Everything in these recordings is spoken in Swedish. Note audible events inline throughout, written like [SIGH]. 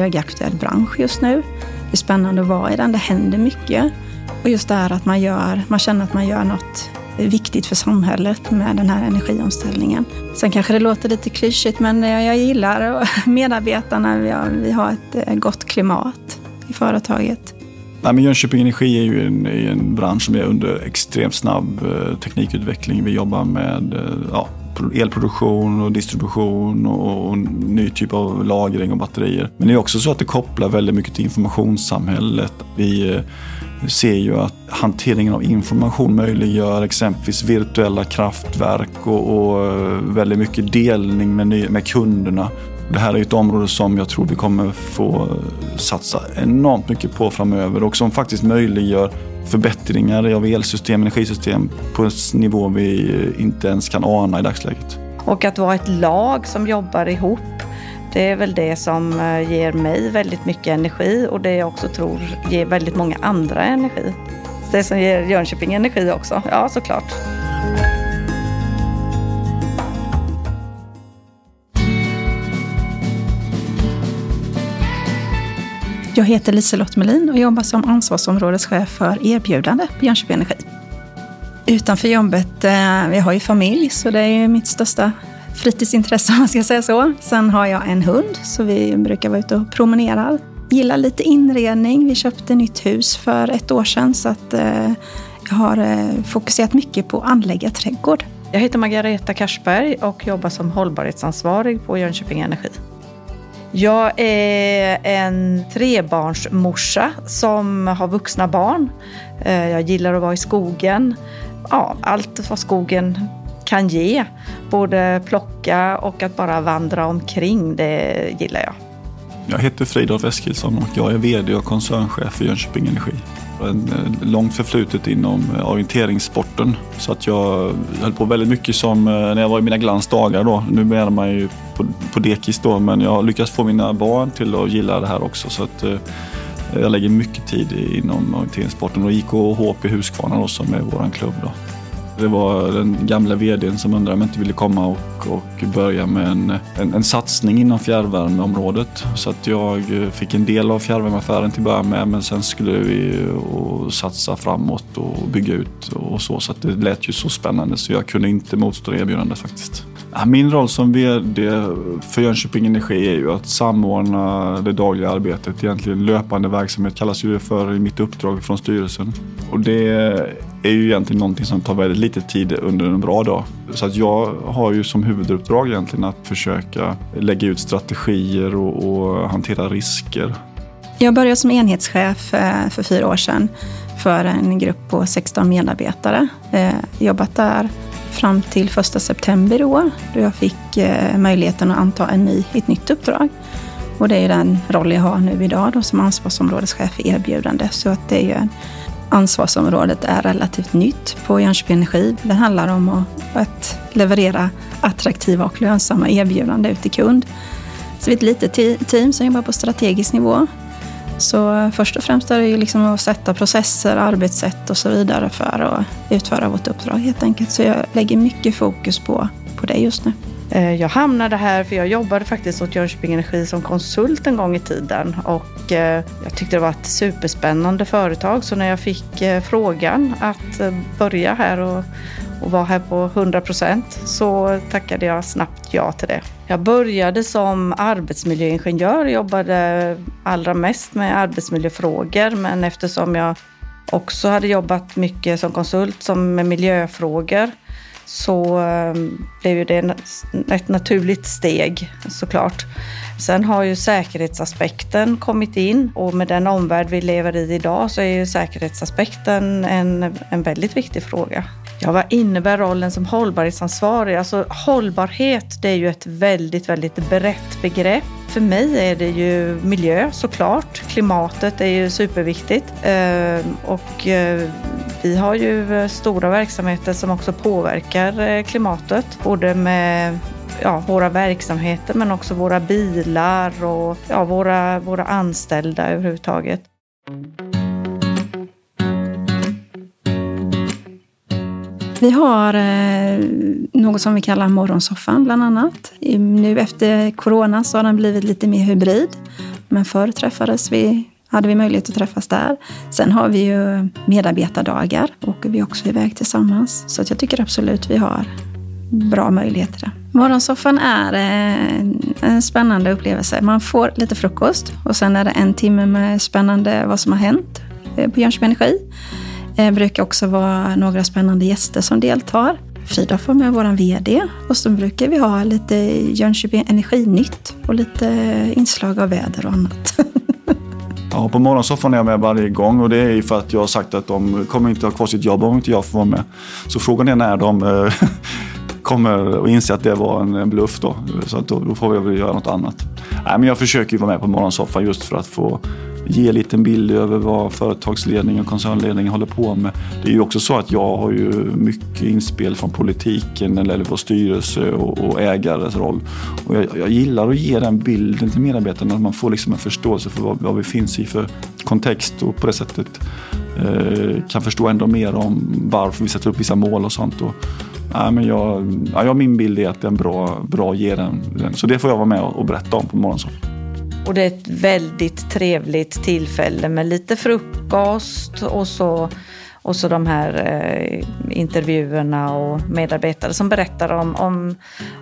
högaktuell bransch just nu. Det är spännande att vara i den, det händer mycket. Och just det här att man, gör, man känner att man gör något viktigt för samhället med den här energiomställningen. Sen kanske det låter lite klyschigt, men eh, jag gillar [LAUGHS] medarbetarna. Vi har, ett eh, gott klimat i företaget. Nej, men Jönköping Energi är ju en, en bransch som är under extremt snabb eh, teknikutveckling. Vi jobbar med ja, elproduktion och distribution och, och ny typ av lagring och batterier. Men det är också så att det kopplar väldigt mycket till informationssamhället. Vi eh, ser ju att hanteringen av information möjliggör exempelvis virtuella kraftverk och, och eh, väldigt mycket delning med, ny, med kunderna. Det här är ett område som jag tror vi kommer få eh, satsa enormt mycket på framöver och som faktiskt möjliggör förbättringar av elsystem, energisystem på en nivå vi inte ens kan ana i dagsläget. Och att vara ett lag som jobbar ihop, det är väl det som eh, ger mig väldigt mycket energi och det jag också tror ger väldigt många andra energi. Det som ger Jönköping energi också, ja såklart. Jag heter Liselott Melin och jobbar som ansvarsområdeschef för erbjudande på Jönköping Energi. Utanför jobbet, eh, vi har ju familj, så det är mitt största fritidsintresse [LAUGHS] om man ska säga så. Sen har jag en hund, så vi brukar vara ute och promenerar. Gillar lite inredning. Vi köpte nytt hus för ett år sedan, så att eh, jag har eh, fokuserat mycket på att anlägga trädgård. Jag heter Margareta Karsberg och jobbar som hållbarhetsansvarig på Jönköping Energi. Jag är en trebarnsmorsa som har vuxna barn. Eh, jag gillar att vara i skogen. Ja, allt vad skogen kan ge. Både plocka och att bara vandra omkring, det gillar jag. Jag heter Fridolf Eskilsson och jag är VD och koncernchef för Jönköping Energi. Eh, långt förflutet inom eh, orienteringssporten. Så att jag höll på väldigt mycket som eh, när jag var i mina glansdagar då. Nu menar man ju på, på dekis då, men jag har lyckats få mina barn till att gilla det här också. Så att, jag lägger mycket tid inom orienteringssporten och IK HP Huskvarna då, som är vår klubb. Då. Det var den gamla vdn som undrade om jag inte ville komma och, och börja med en, en, en, satsning inom fjärrvärmeområdet. Så att jag eh, fick en del av fjärrvärmeaffären till att börja med men sen skulle vi och satsa framåt och bygga ut och så. Så att det lät ju så spännande så jag kunde inte motstå erbjudandet faktiskt. Min roll som VD för Jönköping Energi är ju att samordna det dagliga arbetet. Egentligen löpande verksamhet kallas ju det för i mitt uppdrag från styrelsen. Och det är ju egentligen någonting som tar väldigt lite tid under en bra dag. Så att jag har ju som huvuduppdrag egentligen att försöka lägga ut strategier och, och hantera risker. Jag började som enhetschef eh, för fyra år sedan för en grupp på 16 medarbetare. Eh, jobbat där fram till första september i år då jag fick eh, möjligheten att anta en ny, ett nytt uppdrag. Och det är den roll jag har nu idag då, som ansvarsområdeschef för erbjudande. Så att det är ju, ansvarsområdet är relativt nytt på Jönköping Energi. Det handlar om att, leverera attraktiva och lönsamma erbjudanden ut till kund. Så vi är ett litet team som jobbar på strategisk nivå. Så först och främst är det ju liksom att sätta processer, arbetssätt och så vidare för att utföra vårt uppdrag helt enkelt. Så jag lägger mycket fokus på, på det just nu. Eh, jag hamnade här för jag jobbade faktiskt åt Jönköping Energi som konsult en gång i tiden. Och eh, jag tyckte det var ett superspännande företag. Så när jag fick eh, frågan att börja här och, och vara här på 100 procent så tackade jag snabbt ja till det. Jag började som arbetsmiljöingenjör, jobbade allra mest med arbetsmiljöfrågor. Men eftersom jag också hade jobbat mycket som konsult som med miljöfrågor så eh, blev ju det ett naturligt steg såklart. Sen har ju säkerhetsaspekten kommit in och med den omvärld vi lever i idag så är ju säkerhetsaspekten en, en väldigt viktig fråga. Ja, vad innebär rollen som hållbarhetsansvarig? Alltså hållbarhet, det är ju ett väldigt, väldigt brett begrepp. För mig är det ju miljö såklart. Klimatet är ju superviktigt. Ehm, och eh, vi har ju eh, stora verksamheter som också påverkar eh, klimatet. Både med ja, våra verksamheter men också våra bilar och ja, våra, våra anställda överhuvudtaget. Vi har eh, något som vi kallar morgonsoffan bland annat. Nu efter corona så har den blivit lite mer hybrid. Men förr träffades vi, hade vi möjlighet att träffas där. Sen har vi ju medarbetardagar, och vi är också iväg tillsammans. Så jag tycker absolut vi har bra möjligheter. Morgonsoffan är eh, en spännande upplevelse. Man får lite frukost och sen är det en timme med spännande vad som har hänt eh, på Jönköping Energi. Det brukar också vara några spännande gäster som deltar. Frida får med vår VD och så brukar vi ha lite Jönköping Energinytt och lite inslag av väder och annat. [LAUGHS] Ja, på morgonsoffan är jag med varje gång och det är för att jag har sagt att de kommer inte ha kvar sitt jobb om inte jag får vara med. Så frågan är när de eh, [LAUGHS] kommer att inse att det var en bluff då. Så att då, då får vi väl göra något annat. Nej, men jag försöker ju vara med på morgonsoffan just för att få ge en liten bild över vad företagsledningen och koncernledningen håller på med. Det är ju också så att jag har ju mycket inspel från politiken eller vår styrelse och, och ägares roll. Och jag, jag, gillar att ge den bilden till medarbetarna, att man får liksom en förståelse för vad, vad vi finns i för kontext och på det sättet eh, kan förstå ändå mer om varför vi sätter upp vissa mål och sånt. Och, Nej, men jag, ja, min bild är att det är en bra, bra ger den. Så det får jag vara med och berätta om på morgonsoffan. Och det är ett väldigt trevligt tillfälle med lite frukost och så, och så de här eh, intervjuerna och medarbetare som berättar om, om,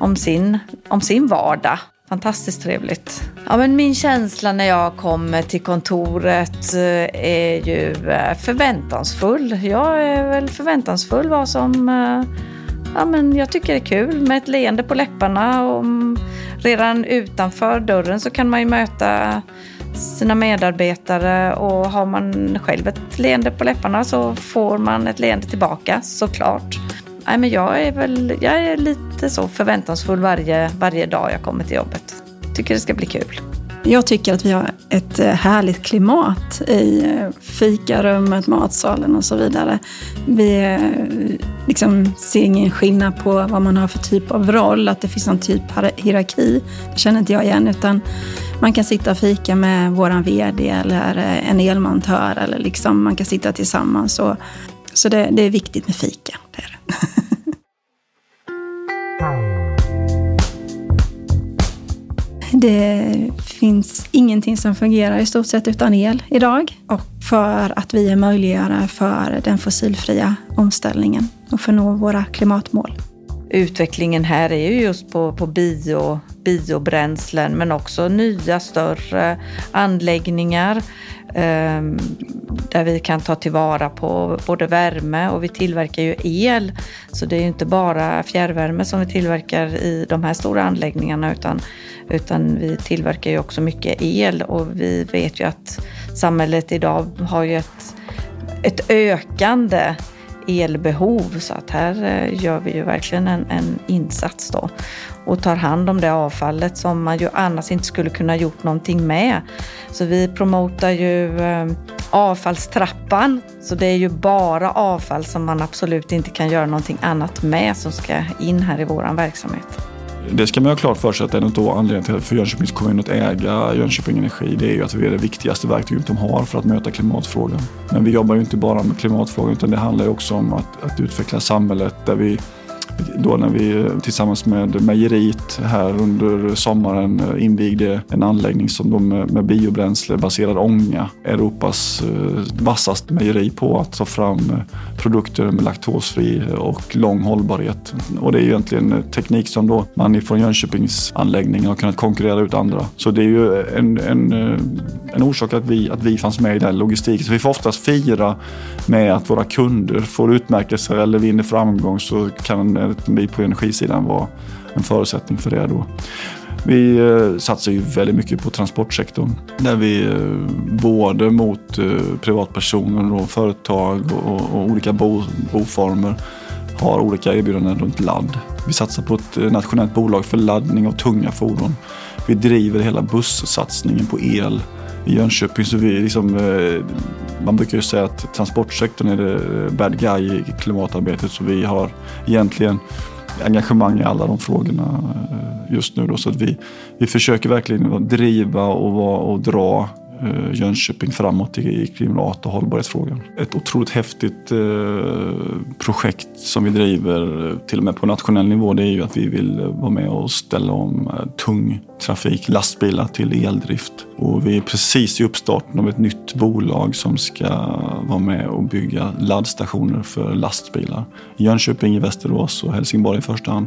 om, sin, om sin vardag. Fantastiskt trevligt. Ja, men min känsla när jag kommer till kontoret eh, är ju eh, förväntansfull. Jag är väl förväntansfull vad som eh, ja, men jag tycker det är kul med ett leende på läpparna. Och redan utanför dörren så kan man ju möta sina medarbetare och har man själv ett leende på läpparna så får man ett leende tillbaka såklart. Nej, men jag är väl jag är lite så förväntansfull varje, varje dag jag kommer till jobbet. Tycker det ska bli kul. Jag tycker att vi har ett eh, härligt klimat i eh, fikarummet, matsalen och så vidare. Vi eh, liksom ser ingen skillnad på vad man har för typ av roll, att det finns någon typ av hierarki. Det känner inte jag igen, utan man kan sitta och fika med vår VD eller en elmontör eller liksom man kan sitta tillsammans. Och, så det, det är viktigt med fika. Det [LAUGHS] det. Finns ingenting som fungerar i stort sett utan el idag. Och för att vi är möjliggöra för den fossilfria omställningen och för att nå våra klimatmål. Utvecklingen här är ju just på, på bio, biobränslen men också nya större anläggningar eh, där vi kan ta tillvara på både värme och vi tillverkar ju el. Så det är ju inte bara fjärrvärme som vi tillverkar i de här stora anläggningarna utan utan vi tillverkar ju också mycket el och vi vet ju att samhället idag har ju ett, ett ökande elbehov så att här eh, gör vi ju verkligen en, en, insats då och tar hand om det avfallet som man ju annars inte skulle kunna gjort någonting med. Så vi promotar ju eh, avfallstrappan så det är ju bara avfall som man absolut inte kan göra någonting annat med som ska in här i våran verksamhet. Det ska man ha klart för sig att en av anledningarna för Jönköpings kommun att äga Jönköping Energi det är ju att vi är det viktigaste verktyget de har för att möta klimatfrågan. Men vi jobbar ju inte bara med klimatfrågan utan det handlar ju också om att, att utveckla samhället där vi då när vi eh, tillsammans med mejeriet här under sommaren eh, invigde en anläggning som de med, biobränslebaserad ånga, Europas eh, vassaste mejeri på att ta fram produkter med laktosfri och lång hållbarhet. Och det är ju egentligen teknik som då man ifrån Jönköpings anläggning har kunnat konkurrera ut andra. Så det är ju en, en, en orsak att vi, att vi fanns med i den logistiken. Så vi får oftast fira med att våra kunder får utmärkelser eller vinner framgång så kan vi på energisidan vara en förutsättning för det då. Vi eh, satsar ju väldigt mycket på transportsektorn där vi eh, både mot eh, privatpersoner och företag och, och olika bo, boformer har olika erbjudanden runt ladd. Vi satsar på ett nationellt bolag för laddning av tunga fordon. Vi driver hela bussatsningen på el i Jönköping. Så vi liksom, eh, man brukar ju säga att transportsektorn är det eh, bad guy i klimatarbetet så vi har egentligen engagemang i alla de frågorna eh, just nu. Då, så att vi, vi försöker verkligen driva och, och dra Eh, Jönköping framåt i klimat och hållbarhetsfrågan. Ett otroligt häftigt eh, projekt som vi driver eh, till och med på nationell nivå det är ju att vi vill eh, vara med och ställa om tung trafik, lastbilar till eldrift. Och vi är precis i uppstarten av ett nytt bolag som ska vara med och bygga laddstationer för lastbilar. Jönköping, i Västerås och Helsingborg i första hand.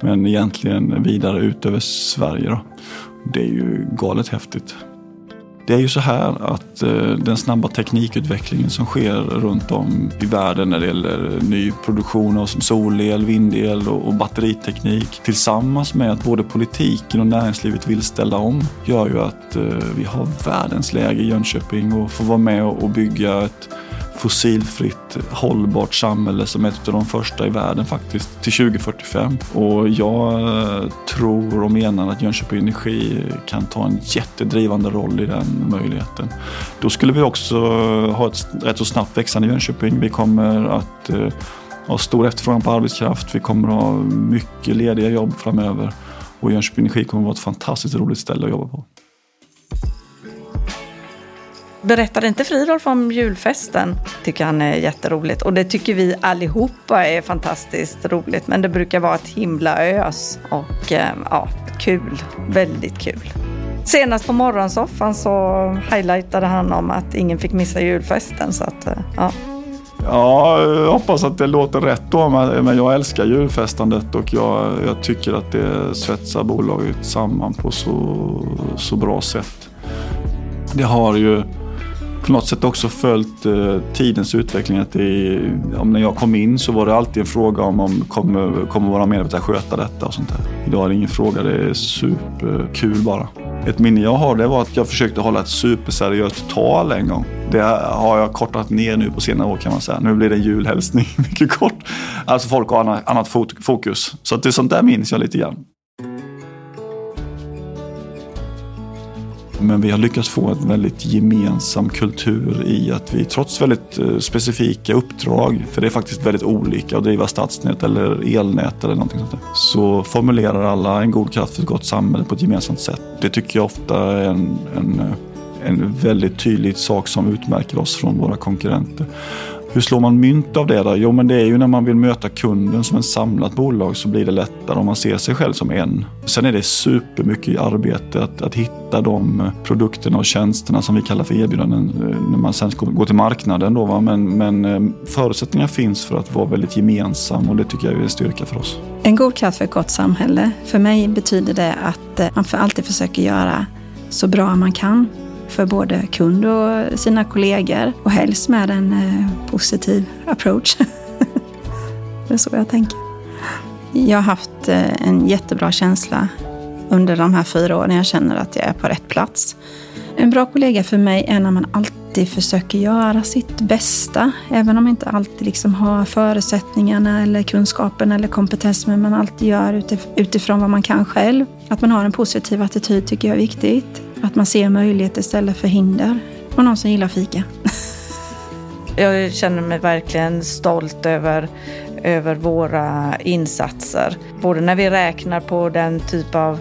Men egentligen vidare ut över Sverige. Då. Det är ju galet häftigt. Det är ju så här att eh, den snabba teknikutvecklingen som sker runt om i världen när det gäller ny produktion av solel, vindel och batteriteknik tillsammans med att både politiken och näringslivet vill ställa om gör ju att eh, vi har världens läge i Jönköping och får vara med och bygga ett fossilfritt hållbart samhälle som ett av de första i världen faktiskt till 2045. Och jag eh, tror och menar att Jönköping Energi kan ta en jättedrivande roll i den möjligheten. Då skulle vi också eh, ha ett rätt så snabbt växande Jönköping. Vi kommer att eh, ha stor efterfrågan på arbetskraft. Vi kommer att ha mycket lediga jobb framöver. Och Jönköping Energi kommer att vara ett fantastiskt roligt ställe att jobba på. Berättade inte Fridolf om julfesten? Tycker han är jätteroligt. Och det tycker vi allihopa är fantastiskt roligt. Men det brukar vara ett himla ös. Och eh, ja, kul. Väldigt kul. Senast på morgonsoffan så highlightade han om att ingen fick missa julfesten. Så att, eh, ja. Ja, jag hoppas att det låter rätt då. Men jag älskar julfestandet och jag, jag tycker att det svetsar bolaget samman på så, så bra sätt. Det har ju på något sätt också följt eh, tidens utveckling. Att det, om när jag kom in så var det alltid en fråga om om kommer, kommer våra medarbetare sköta detta och sånt där. Idag är det ingen fråga, det är superkul bara. Ett minne jag har det var att jag försökte hålla ett superseriöst tal en gång. Det har jag kortat ner nu på senare år kan man säga. Nu blir det en julhälsning, [LAUGHS] mycket kort. Alltså folk har annat fokus. Så att det sånt där minns jag lite grann. Men vi har lyckats få en väldigt gemensam kultur i att vi trots väldigt eh, specifika uppdrag, för det är faktiskt väldigt olika att driva stadsnät eller elnät eller någonting sånt där, så formulerar alla en god kraft för ett gott samhälle på ett gemensamt sätt. Det tycker jag ofta är en, en, en väldigt tydlig sak som utmärker oss från våra konkurrenter. Hur slår man mynt av det då? Jo, men det är ju när man vill möta kunden som ett samlat bolag så blir det lättare om man ser sig själv som en. Sen är det supermycket arbete att, att hitta de produkterna och tjänsterna som vi kallar för erbjudanden eh, när man sen ska gå till marknaden. Då, va? Men, men eh, förutsättningar finns för att vara väldigt gemensam och det tycker jag är en styrka för oss. En god kraft för ett gott samhälle. För mig betyder det att eh, man alltid försöker göra så bra man kan för både kund och sina kollegor och helst med en eh, positiv approach. [LAUGHS] det är så jag tänker. Jag har haft eh, en jättebra känsla under de här fyra åren. Jag känner att jag är på rätt plats. En bra kollega för mig är när man alltid försöker göra sitt bästa. Även om man inte alltid liksom har förutsättningarna eller kunskapen eller kompetensen. Men man alltid gör utifrån vad man kan själv. Att man har en positiv attityd tycker jag är viktigt. Att man ser möjligheter istället för hinder. Och någon som gillar fika. [LAUGHS] Jag känner mig verkligen stolt över, över våra insatser. Både när vi räknar på den typ av,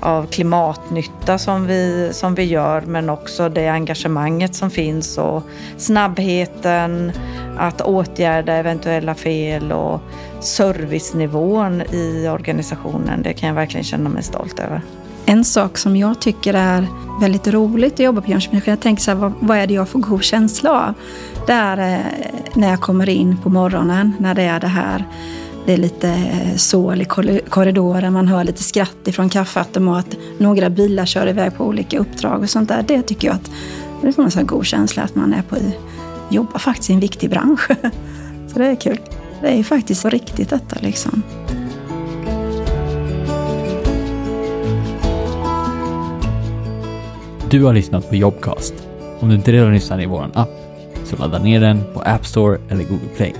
av klimatnytta som vi, som vi gör men också det engagemanget som finns och snabbheten att åtgärda eventuella fel och servicenivån i organisationen. Det kan jag verkligen känna mig stolt över. En sak som jag tycker är väldigt roligt att jobba på Jönköping, jag tänker så här, vad, vad, är det jag får god känsla av? Det är eh, när jag kommer in på morgonen, när det är det här det är lite eh, sål i korridoren, man hör lite skratt ifrån kaffeautomat, några bilar kör iväg på olika uppdrag och sånt där. Det tycker jag att det får en god känsla att man är på, jobbar faktiskt i en viktig bransch. [LAUGHS] Så det är kul. Det är ju faktiskt riktigt detta liksom. Du har lyssnat på Jobcast. Om du inte redan lyssnar i vår app, så ladda ner den på App Store eller Google Play.